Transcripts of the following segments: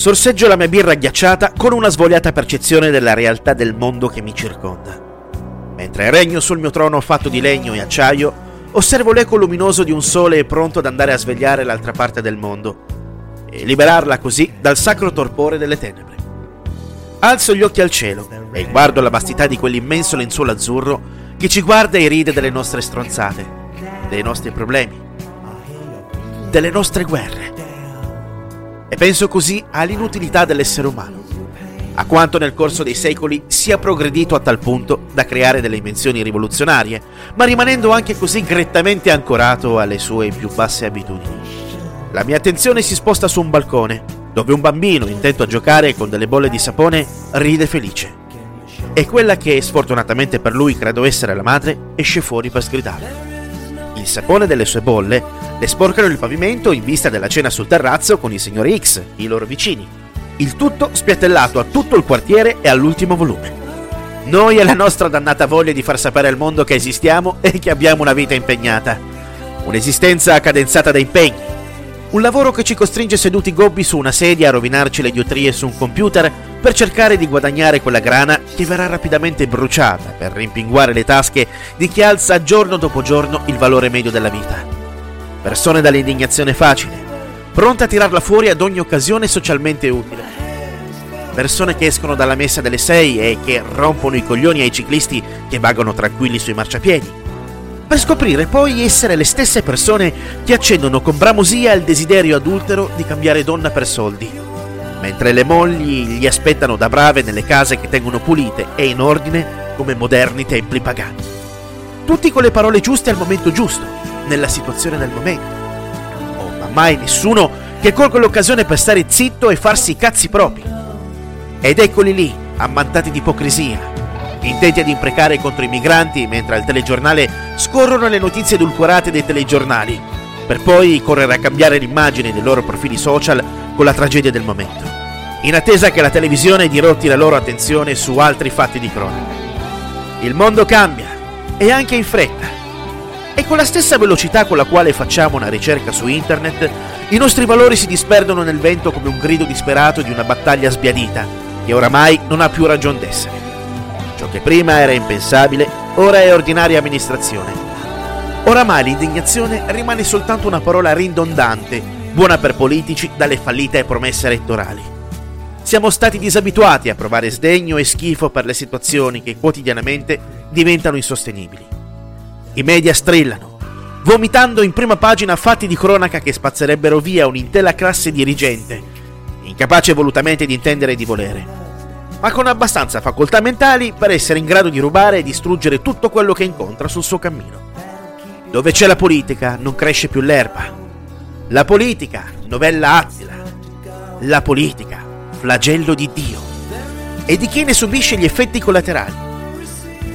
Sorseggio la mia birra ghiacciata con una svogliata percezione della realtà del mondo che mi circonda. Mentre regno sul mio trono fatto di legno e acciaio, osservo l'eco luminoso di un sole pronto ad andare a svegliare l'altra parte del mondo e liberarla così dal sacro torpore delle tenebre. Alzo gli occhi al cielo e guardo la vastità di quell'immenso lenzuolo azzurro che ci guarda e ride delle nostre stronzate, dei nostri problemi, delle nostre guerre. E penso così all'inutilità dell'essere umano, a quanto nel corso dei secoli sia progredito a tal punto da creare delle invenzioni rivoluzionarie, ma rimanendo anche così grettamente ancorato alle sue più basse abitudini. La mia attenzione si sposta su un balcone, dove un bambino intento a giocare con delle bolle di sapone ride felice. E quella che, sfortunatamente per lui credo essere la madre, esce fuori per sgridare. Il sapone delle sue bolle le sporcano il pavimento in vista della cena sul terrazzo con i signori X, i loro vicini. Il tutto spiattellato a tutto il quartiere e all'ultimo volume. Noi e la nostra dannata voglia di far sapere al mondo che esistiamo e che abbiamo una vita impegnata. Un'esistenza cadenzata da impegni, un lavoro che ci costringe seduti gobbi su una sedia a rovinarci le diotrie su un computer per cercare di guadagnare quella grana che verrà rapidamente bruciata per rimpinguare le tasche di chi alza giorno dopo giorno il valore medio della vita. Persone dall'indignazione facile, pronte a tirarla fuori ad ogni occasione socialmente utile. Persone che escono dalla messa delle sei e che rompono i coglioni ai ciclisti che vagano tranquilli sui marciapiedi per scoprire poi essere le stesse persone che accendono con bramosia il desiderio adultero di cambiare donna per soldi, mentre le mogli gli aspettano da brave nelle case che tengono pulite e in ordine come moderni templi pagani. Tutti con le parole giuste al momento giusto, nella situazione del momento. Oh, ma mai nessuno che colga l'occasione per stare zitto e farsi i cazzi propri. Ed eccoli lì, ammantati di ipocrisia, intenti ad imprecare contro i migranti mentre al telegiornale scorrono le notizie edulcorate dei telegiornali, per poi correre a cambiare l'immagine dei loro profili social con la tragedia del momento, in attesa che la televisione dirotti la loro attenzione su altri fatti di cronaca. Il mondo cambia, e anche in fretta. E con la stessa velocità con la quale facciamo una ricerca su internet, i nostri valori si disperdono nel vento come un grido disperato di una battaglia sbiadita, che oramai non ha più ragion d'essere. Ciò che prima era impensabile, ora è ordinaria amministrazione. Oramai l'indignazione rimane soltanto una parola ridondante, buona per politici dalle fallite promesse elettorali. Siamo stati disabituati a provare sdegno e schifo per le situazioni che quotidianamente diventano insostenibili. I media strillano, vomitando in prima pagina fatti di cronaca che spazzerebbero via un'intera classe dirigente, incapace volutamente di intendere e di volere ma con abbastanza facoltà mentali per essere in grado di rubare e distruggere tutto quello che incontra sul suo cammino. Dove c'è la politica non cresce più l'erba. La politica, novella Attila. La politica, flagello di Dio. E di chi ne subisce gli effetti collaterali.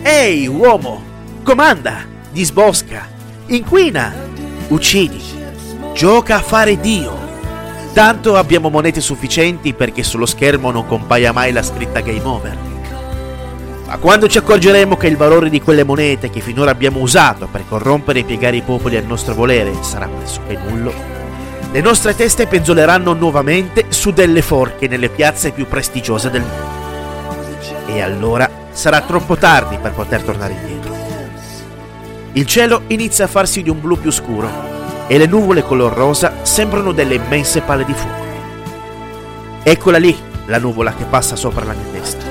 Ehi, uomo, comanda, disbosca, inquina, uccidi, gioca a fare Dio. Tanto abbiamo monete sufficienti perché sullo schermo non compaia mai la scritta Game Over. Ma quando ci accorgeremo che il valore di quelle monete che finora abbiamo usato per corrompere e piegare i popoli al nostro volere sarà pressoché nullo, le nostre teste penzoleranno nuovamente su delle forche nelle piazze più prestigiose del mondo. E allora sarà troppo tardi per poter tornare indietro. Il cielo inizia a farsi di un blu più scuro e le nuvole color rosa sembrano delle immense palle di fuoco. Eccola lì, la nuvola che passa sopra la mia testa,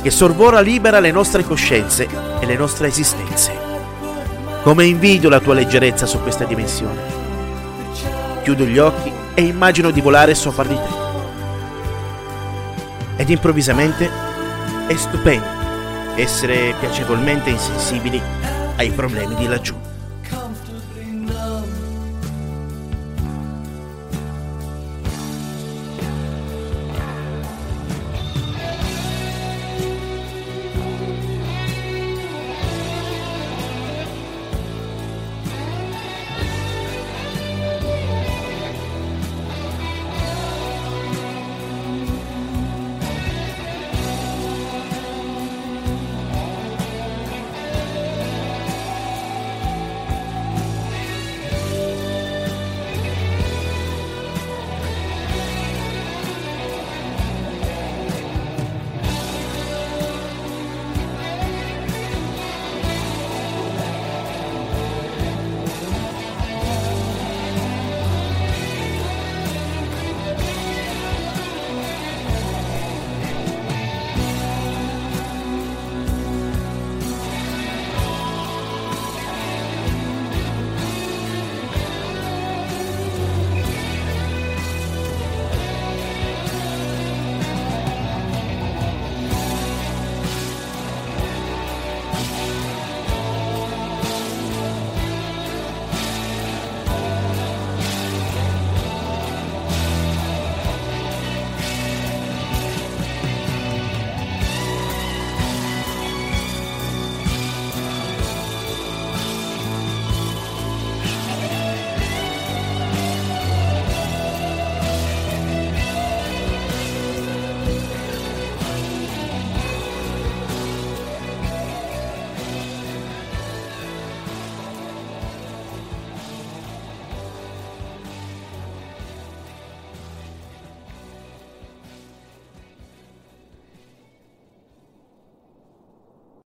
che sorvora libera le nostre coscienze e le nostre esistenze. Come invidio la tua leggerezza su questa dimensione. Chiudo gli occhi e immagino di volare sopra di te. Ed improvvisamente è stupendo essere piacevolmente insensibili ai problemi di laggiù.